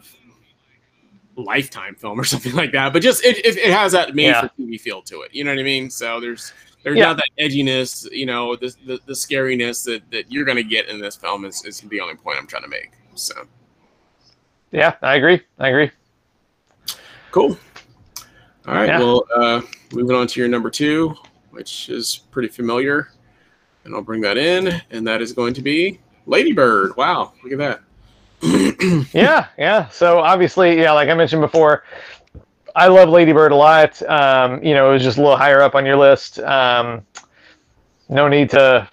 [SPEAKER 1] lifetime film or something like that, but just it, it, it has that made
[SPEAKER 2] Yeah.
[SPEAKER 1] for TV feel to it. You know what I mean? So there's there's
[SPEAKER 2] Yeah.
[SPEAKER 1] not that edginess, you know, the, the, the scariness that, that you're going to get in this film is, is the only point I'm trying to make. So
[SPEAKER 2] Yeah, I agree. I agree.
[SPEAKER 1] cool. All right.
[SPEAKER 2] Yeah.
[SPEAKER 1] Well, uh, moving on to your number two, which is pretty familiar. And I'll bring that in. And that is going to be Lady Bird. Wow. Look at that.
[SPEAKER 2] yeah, yeah. So obviously, yeah, like I mentioned before, I love Lady Bird a lot. Um, you know, it was just a little higher up on your list. Um, no need to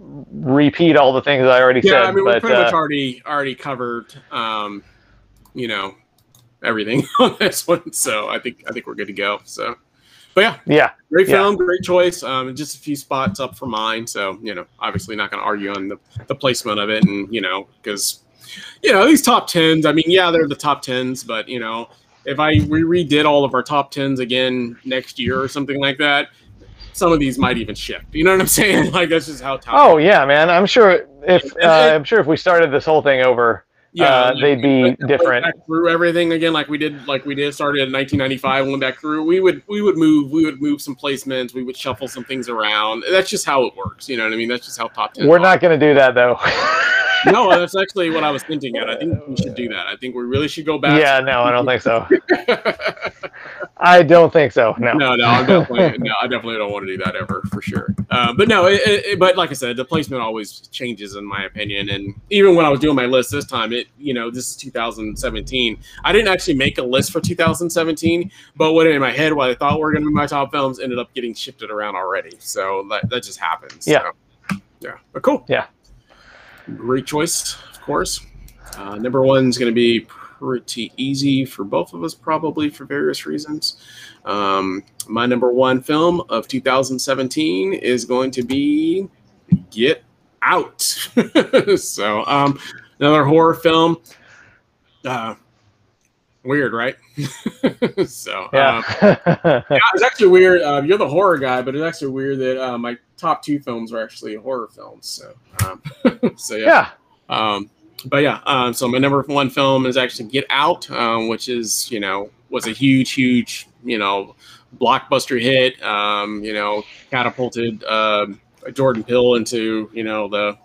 [SPEAKER 2] repeat all the things I already
[SPEAKER 1] Yeah.
[SPEAKER 2] said.
[SPEAKER 1] I mean, we
[SPEAKER 2] but
[SPEAKER 1] pretty
[SPEAKER 2] uh,
[SPEAKER 1] much already, already covered, um, you know, everything on this one. So I think, I think we're good to go. So, but yeah,
[SPEAKER 2] yeah,
[SPEAKER 1] Great
[SPEAKER 2] Yeah.
[SPEAKER 1] film, great choice. Um, just a few spots up for mine, so you know, obviously not going to argue on the, the placement of it, and you know, because you know these top tens. I mean, yeah, they're the top tens, but you know, if I we redid all of our top tens again next year or something like that, some of these might even shift. You know what I'm saying? Like that's just how top.
[SPEAKER 2] Oh yeah, man. I'm sure if uh, I'm sure if we started this whole thing over, uh,
[SPEAKER 1] like,
[SPEAKER 2] they'd be different.
[SPEAKER 1] back through everything again, like we did, like we did. Started in 1995, went back through. We would we would move, we would move some placements, we would shuffle some things around. That's just how it works. You know what I mean? That's just how top ten.
[SPEAKER 2] We're not going to do that though.
[SPEAKER 1] no, that's actually what I was thinking at. I think we should do that. I think we really should go back.
[SPEAKER 2] yeah, no, I don't think so. I don't think so. No.
[SPEAKER 1] no, no, I'm definitely, no, I definitely don't want to do that ever for sure. Uh, but no, it, it, but like I said, the placement always changes in my opinion. And even when I was doing my list this time, it, you know, this is 2017. I didn't actually make a list for 2017, but what in my head, what I thought were going to be my top films ended up getting shifted around already. So that, that just happens.
[SPEAKER 2] Yeah.
[SPEAKER 1] So, yeah. But cool.
[SPEAKER 2] Yeah.
[SPEAKER 1] Great choice, of course. Uh, number one is going to be pretty easy for both of us, probably for various reasons. Um, my number one film of 2017 is going to be Get Out. so, um, another horror film. Uh, weird, right? so,
[SPEAKER 2] Yeah.
[SPEAKER 1] um, yeah, it's actually weird. Uh, you're the horror guy, but it's actually weird that uh, my top two films are actually horror films. So, um, so yeah.
[SPEAKER 2] yeah.
[SPEAKER 1] Um, but yeah, um, so my number one film is actually Get Out, um, which is you know was a huge, huge you know blockbuster hit. Um, you know, catapulted uh, Jordan Peele into you know the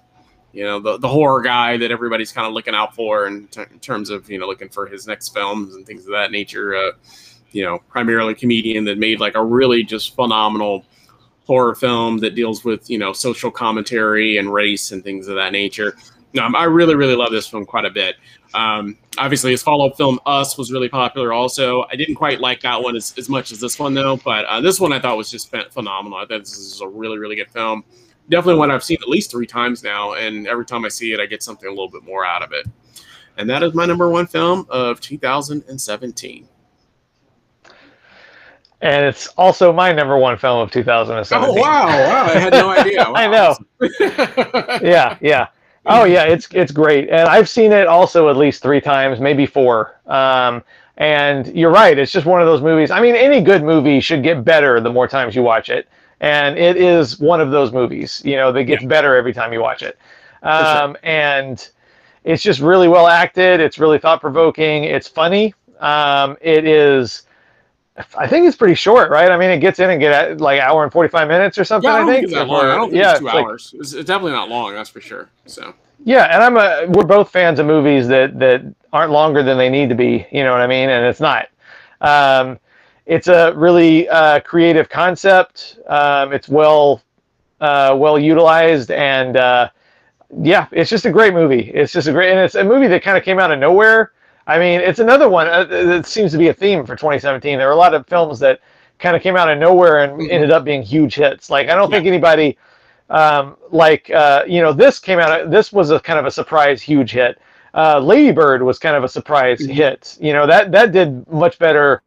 [SPEAKER 1] you know the, the horror guy that everybody's kind of looking out for in, in terms of you know looking for his next films and things of that nature. Uh, you know, primarily comedian that made like a really just phenomenal horror film that deals with you know social commentary and race and things of that nature. Um, I really, really love this film quite a bit. Um, obviously, his follow-up film Us was really popular. Also, I didn't quite like that one as, as much as this one though. But uh, this one I thought was just phen- phenomenal. I thought this is a really, really good film. Definitely one I've seen at least three times now, and every time I see it, I get something a little bit more out of it. And that is my number one film of 2017.
[SPEAKER 2] And it's also my number one film of 2017.
[SPEAKER 1] Oh wow! Wow, I had no idea.
[SPEAKER 2] I know. yeah, yeah. Oh yeah, it's it's great, and I've seen it also at least three times, maybe four. Um, and you're right, it's just one of those movies. I mean, any good movie should get better the more times you watch it, and it is one of those movies. You know, that gets better every time you watch it.
[SPEAKER 1] sure.
[SPEAKER 2] Um, and it's just really well acted. It's really thought provoking. It's funny. Um, it is. I think it's pretty short, right? I mean, it gets in and get at like hour and forty five minutes or something.
[SPEAKER 1] Yeah, I
[SPEAKER 2] I
[SPEAKER 1] don't
[SPEAKER 2] think.
[SPEAKER 1] think it's that long. I don't think
[SPEAKER 2] yeah,
[SPEAKER 1] it's two
[SPEAKER 2] like-
[SPEAKER 1] hours. It's, it's definitely not long, that's for sure. So
[SPEAKER 2] yeah, and I'm a we're both fans of movies that that aren't longer than they need to be. You know what I mean? And it's not. Um, it's a really uh, creative concept. Um, it's well uh, well utilized, and uh, yeah, it's just a great movie. It's just a great, and it's a movie that kind of came out of nowhere. I mean, it's another one uh, that seems to be a theme for 2017. There were a lot of films that kind of came out of nowhere and
[SPEAKER 1] Mhm.
[SPEAKER 2] ended up being huge hits. Like I don't think anybody um, like uh, you know this came out. This was a kind of a surprise huge hit. Uh, Lady Bird was kind of a surprise
[SPEAKER 1] Mhm.
[SPEAKER 2] hit. You know that that did much better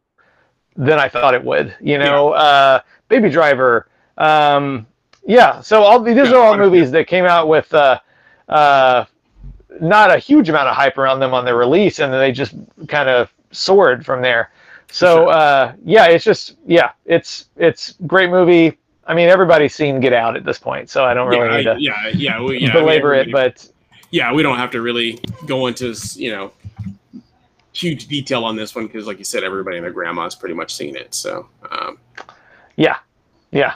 [SPEAKER 2] than I thought it would. You know, uh, Baby Driver. Um, yeah, so all these
[SPEAKER 1] Yeah,
[SPEAKER 2] are all movies that came out with uh, uh, not a huge amount of hype around them on their release, and then they just kind of soared from there. So
[SPEAKER 1] sure.
[SPEAKER 2] uh, yeah, it's just yeah, it's it's great movie. I mean, everybody's seen Get Out at this point, so I don't really
[SPEAKER 1] yeah,
[SPEAKER 2] need to
[SPEAKER 1] yeah, yeah, we, yeah. I mean,
[SPEAKER 2] belabor it. But
[SPEAKER 1] yeah, we don't have to really go into you know huge detail on this one because, like you said, everybody and their grandma's pretty much seen it. So um,
[SPEAKER 2] Yeah, yeah.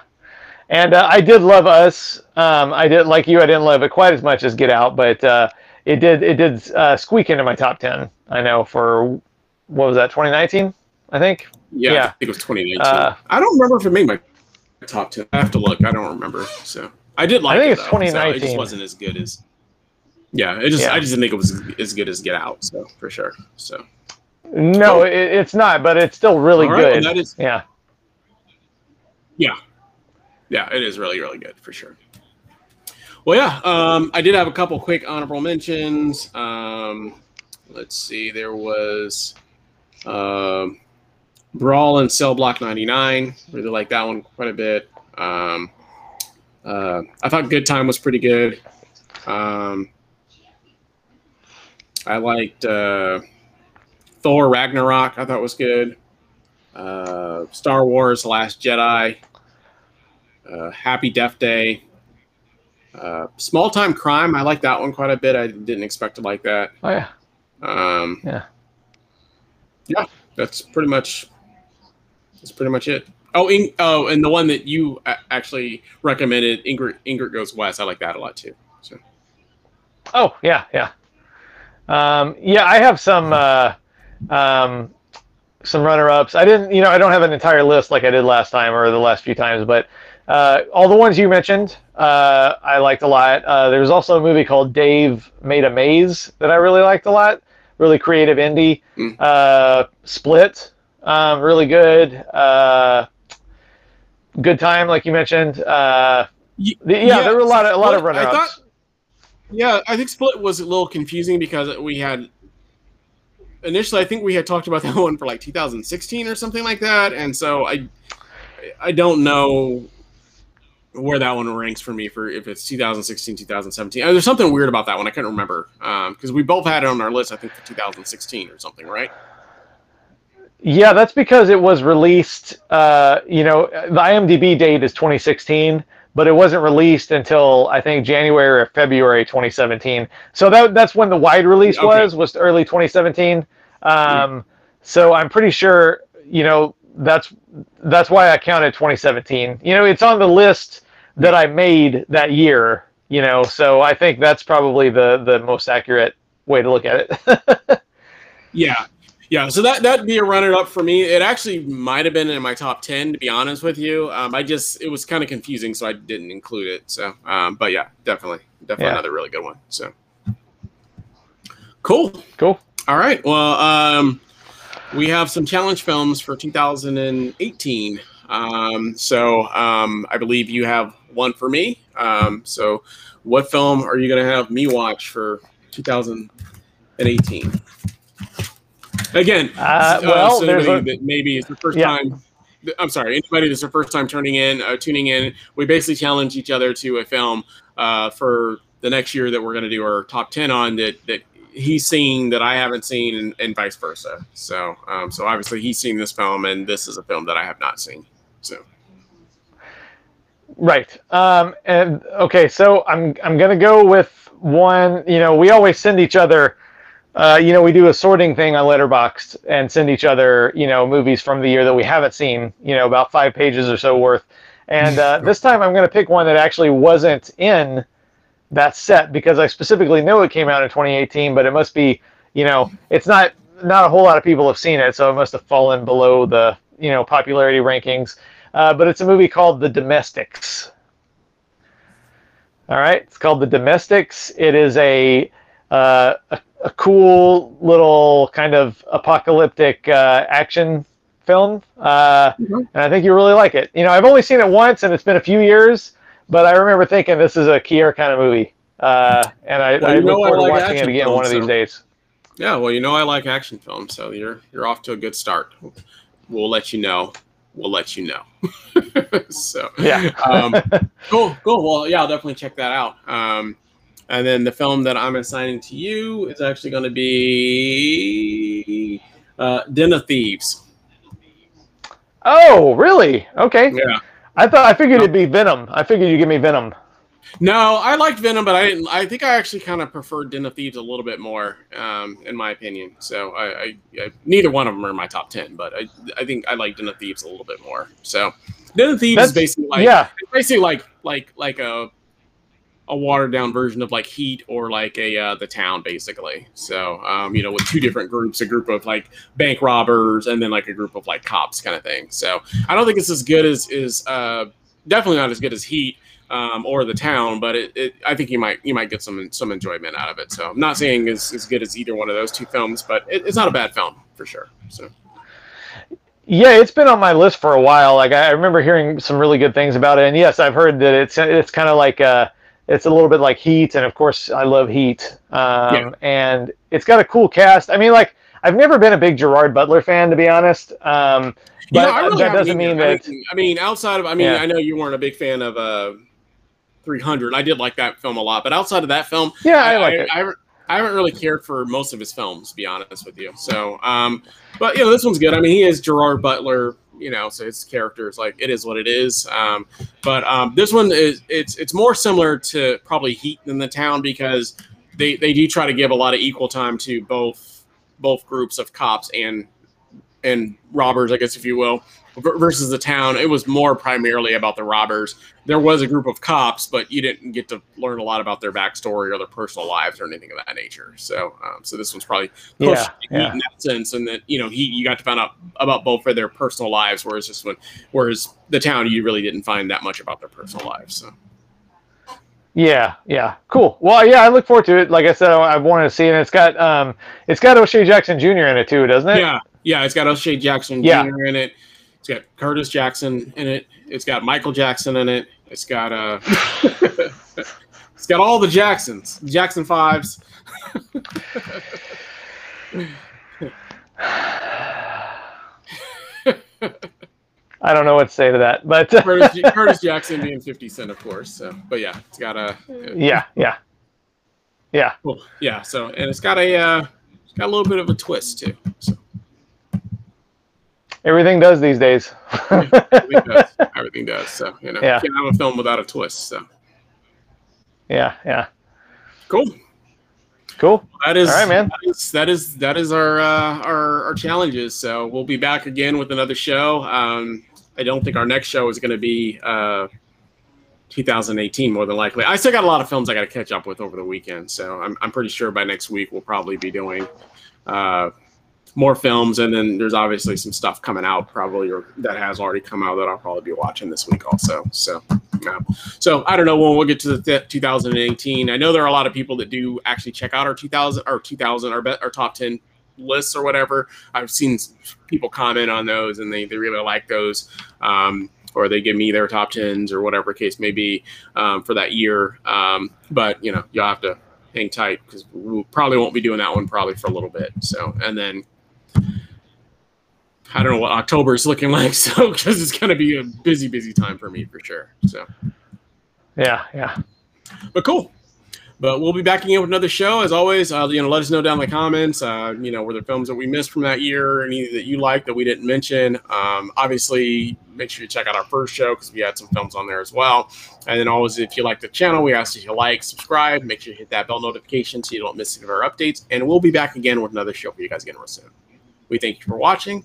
[SPEAKER 2] And uh, I did love Us. Um, I did like you. I didn't love it quite as much as Get Out, but uh, it did it did uh, squeak into my top ten. I know for what was that 2019? I think.
[SPEAKER 1] yeah,
[SPEAKER 2] Yeah.
[SPEAKER 1] I think it was 2019.
[SPEAKER 2] Uh,
[SPEAKER 1] I don't remember if it made my top ten. I have to look. I don't remember. So I did like I
[SPEAKER 2] think
[SPEAKER 1] it.
[SPEAKER 2] it's
[SPEAKER 1] though, so it just wasn't as good as. Yeah, it just
[SPEAKER 2] Yeah.
[SPEAKER 1] I just didn't think it was as good as Get Out. So for sure. So
[SPEAKER 2] No,
[SPEAKER 1] Cool.
[SPEAKER 2] it, it's not, but it's still really
[SPEAKER 1] All right, well,
[SPEAKER 2] good.
[SPEAKER 1] that is
[SPEAKER 2] yeah.
[SPEAKER 1] Yeah. Yeah, it is really, really good for sure. Well, yeah, um, I did have a couple quick honorable mentions. Um, let's see, there was um, Brawl in Cell Block 99. Really like that one quite a bit. Um, uh, I thought Good Time was pretty good. Um, I liked uh, Thor Ragnarok, I thought was good. Uh, Star Wars: Last Jedi, uh, Happy Death Day, uh, Small Town Crime. I like that one quite a bit. I didn't expect to like that.
[SPEAKER 2] Oh yeah.
[SPEAKER 1] Um,
[SPEAKER 2] Yeah.
[SPEAKER 1] Yeah, that's pretty much. That's pretty much it. Oh, Ing- oh, and the one that you actually recommended, Ingrid, Ingrid Goes West. I like that a lot too. So
[SPEAKER 2] Oh yeah, yeah. Um, yeah, I have some uh, um, some runner-ups. I didn't, you know, I don't have an entire list like I did last time or the last few times, but uh, all the ones you mentioned, uh, I liked a lot. Uh, there was also a movie called Dave Made a Maze that I really liked a lot. Really creative indie.
[SPEAKER 1] Mm.
[SPEAKER 2] Uh, Split, um, really good. Uh, good time, like you mentioned. Uh,
[SPEAKER 1] Y-
[SPEAKER 2] the- yeah, there were a lot of a lot of runner-ups.
[SPEAKER 1] thought- Yeah, I think Split was a little confusing because we had initially I think we had talked about that one for like 2016 or something like that, and so I I don't know where that one ranks for me for if it's 2016 2017 uh, there's something weird about that one i couldn't remember because um, we both had it on our list i think for 2016 or something right?
[SPEAKER 2] Yeah that's because it was released uh, you know the imdb date is 2016 but it wasn't released until i think january or february 2017 so that, that's when the wide release okay. was was early 2017 um, so i'm pretty sure you know that's that's why I counted 2017. You know, it's on the list that I made that year. You know, so I think that's probably the the most accurate way to look at it.
[SPEAKER 1] yeah, yeah. So that that'd be a runner up for me. It actually might have been in my top ten, to be honest with you. Um, I just it was kind of confusing, so I didn't include it. So, um, but yeah, definitely, definitely yeah. another really good one. So, cool,
[SPEAKER 2] cool.
[SPEAKER 1] All right. Well, um, we have some challenge films for 2018. Um, so um, I believe you have one for me. Um, so what film are you going to have me watch for 2018? Again, uh,
[SPEAKER 2] uh well, so there's a,
[SPEAKER 1] that maybe it's the first yeah. time. I'm sorry, anybody that's the first time turning in, uh, tuning in, we basically challenge each other to a film uh, for the next year that we're going to do our top 10 on that, that he's seen that I haven't seen, and, and vice versa. So, um, so obviously he's seen this film, and this is a film that I have not seen. So,
[SPEAKER 2] right. Um, and okay, so I'm I'm gonna go with one. You know, we always send each other. Uh, you know, we do a sorting thing on Letterboxd and send each other, you know, movies from the year that we haven't seen. You know, about five pages or so worth. And uh, this time I'm going to pick one that actually wasn't in that set because I specifically know it came out in 2018, but it must be, you know, it's not not a whole lot of people have seen it, so it must have fallen below the you know popularity rankings. Uh, but it's a movie called The Domestics. All right, it's called The Domestics. It is a uh, a, a, cool little kind of apocalyptic uh, action film, uh, mm-hmm. and I think you really like it. You know, I've only seen it once, and it's been a few years. But I remember thinking this is a Kier kind of movie, uh, and I, well, I look forward to like watching it again films, one of these so. days.
[SPEAKER 1] Yeah, well, you know I like action films, so you're you're off to a good start. We'll let you know. We'll let you know. so
[SPEAKER 2] yeah,
[SPEAKER 1] um, cool, cool. Well, yeah, I'll definitely check that out. Um, and then the film that I'm assigning to you is actually going to be uh, Den of Thieves.
[SPEAKER 2] Oh, really? Okay.
[SPEAKER 1] Yeah.
[SPEAKER 2] I thought I figured it'd be Venom. I figured you'd give me Venom.
[SPEAKER 1] No, I liked Venom, but I didn't. I think I actually kind of preferred Den of Thieves a little bit more, um, in my opinion. So I, I, I, neither one of them are in my top ten, but I, I think I like Den of Thieves a little bit more. So Den of Thieves That's, is basically like, yeah, basically like like like a a watered down version of like Heat or like a uh, the town basically. So um, you know, with two different groups, a group of like bank robbers and then like a group of like cops kind of thing. So I don't think it's as good as is uh, definitely not as good as Heat. Um, or the town, but it, it, I think you might you might get some some enjoyment out of it. So I'm not saying it's as good as either one of those two films, but it, it's not a bad film for sure. So
[SPEAKER 2] yeah, it's been on my list for a while. Like I remember hearing some really good things about it, and yes, I've heard that it's it's kind of like a it's a little bit like Heat, and of course, I love Heat. Um, yeah. And it's got a cool cast. I mean, like I've never been a big Gerard Butler fan, to be honest. Um, but yeah, really that doesn't mean that.
[SPEAKER 1] I mean, outside of, I mean, yeah. I know you weren't a big fan of uh, 300. I did like that film a lot, but outside of that film,
[SPEAKER 2] yeah, I, I like I, it.
[SPEAKER 1] I, I haven't really cared for most of his films, to be honest with you. So, um, but you know, this one's good. I mean, he is Gerard Butler you know, so his character is like it is what it is. Um, but um, this one is it's it's more similar to probably Heat than the Town because they they do try to give a lot of equal time to both both groups of cops and and robbers, I guess if you will versus the town. It was more primarily about the robbers. There was a group of cops, but you didn't get to learn a lot about their backstory or their personal lives or anything of that nature. So, um, so this one's probably
[SPEAKER 2] yeah, yeah.
[SPEAKER 1] in that sense, and that you know he you got to find out about both of their personal lives, whereas this one, whereas the town you really didn't find that much about their personal lives. So.
[SPEAKER 2] Yeah, yeah, cool. Well, yeah, I look forward to it. Like I said, I, wanted to see it. And it's got um, it's got O'Shea Jackson Jr. in it too, doesn't it?
[SPEAKER 1] Yeah, yeah, it's got O'Shea Jackson yeah. Jr. in it. It's got Curtis Jackson in it. It's got Michael Jackson in it. It's got uh It's got all the Jacksons, Jackson fives.
[SPEAKER 2] I don't know what to say to that, but
[SPEAKER 1] Curtis, Curtis Jackson being 50 Cent, of course. So, but yeah, it's got a
[SPEAKER 2] yeah, yeah, yeah,
[SPEAKER 1] cool. yeah. So, and it's got a uh, it's got a little bit of a twist too. So.
[SPEAKER 2] Everything does these days.
[SPEAKER 1] everything, does. everything does. So you know,
[SPEAKER 2] Yeah.
[SPEAKER 1] can't have a film without a twist. So
[SPEAKER 2] yeah, yeah.
[SPEAKER 1] cool.
[SPEAKER 2] Cool.
[SPEAKER 1] That is
[SPEAKER 2] All right, man.
[SPEAKER 1] That is that is, that is our, uh, our our challenges. So we'll be back again with another show. Um, I don't think our next show is going to be uh, 2018, more than likely. I still got a lot of films I got to catch up with over the weekend. So I'm I'm pretty sure by next week we'll probably be doing. Uh, more films, and then there's obviously some stuff coming out probably or that has already come out that I'll probably be watching this week also. So, yeah. so I don't know when we'll get to the th- 2018. I know there are a lot of people that do actually check out our 2000 or 2000 our, be- our top 10 lists or whatever. I've seen people comment on those and they, they really like those. Um, or they give me their top tens or whatever case may be um, for that year. Um, but you know, you'll have to hang tight because we probably won't be doing that one probably for a little bit. So, and then I don't know what October is looking like. So, because it's going to be a busy, busy time for me for sure. So,
[SPEAKER 2] Yeah, yeah.
[SPEAKER 1] but cool. But we'll be back again with another show as always. Uh, you know, let us know down in the comments. Uh, you know, were there films that we missed from that year, any that you like that we didn't mention? Um, obviously, make sure you check out our first show because we had some films on there as well. And then always, if you like the channel, we ask that you like, subscribe, make sure you hit that bell notification so you don't miss any of our updates. And we'll be back again with another show for you guys again real soon. We thank you for watching.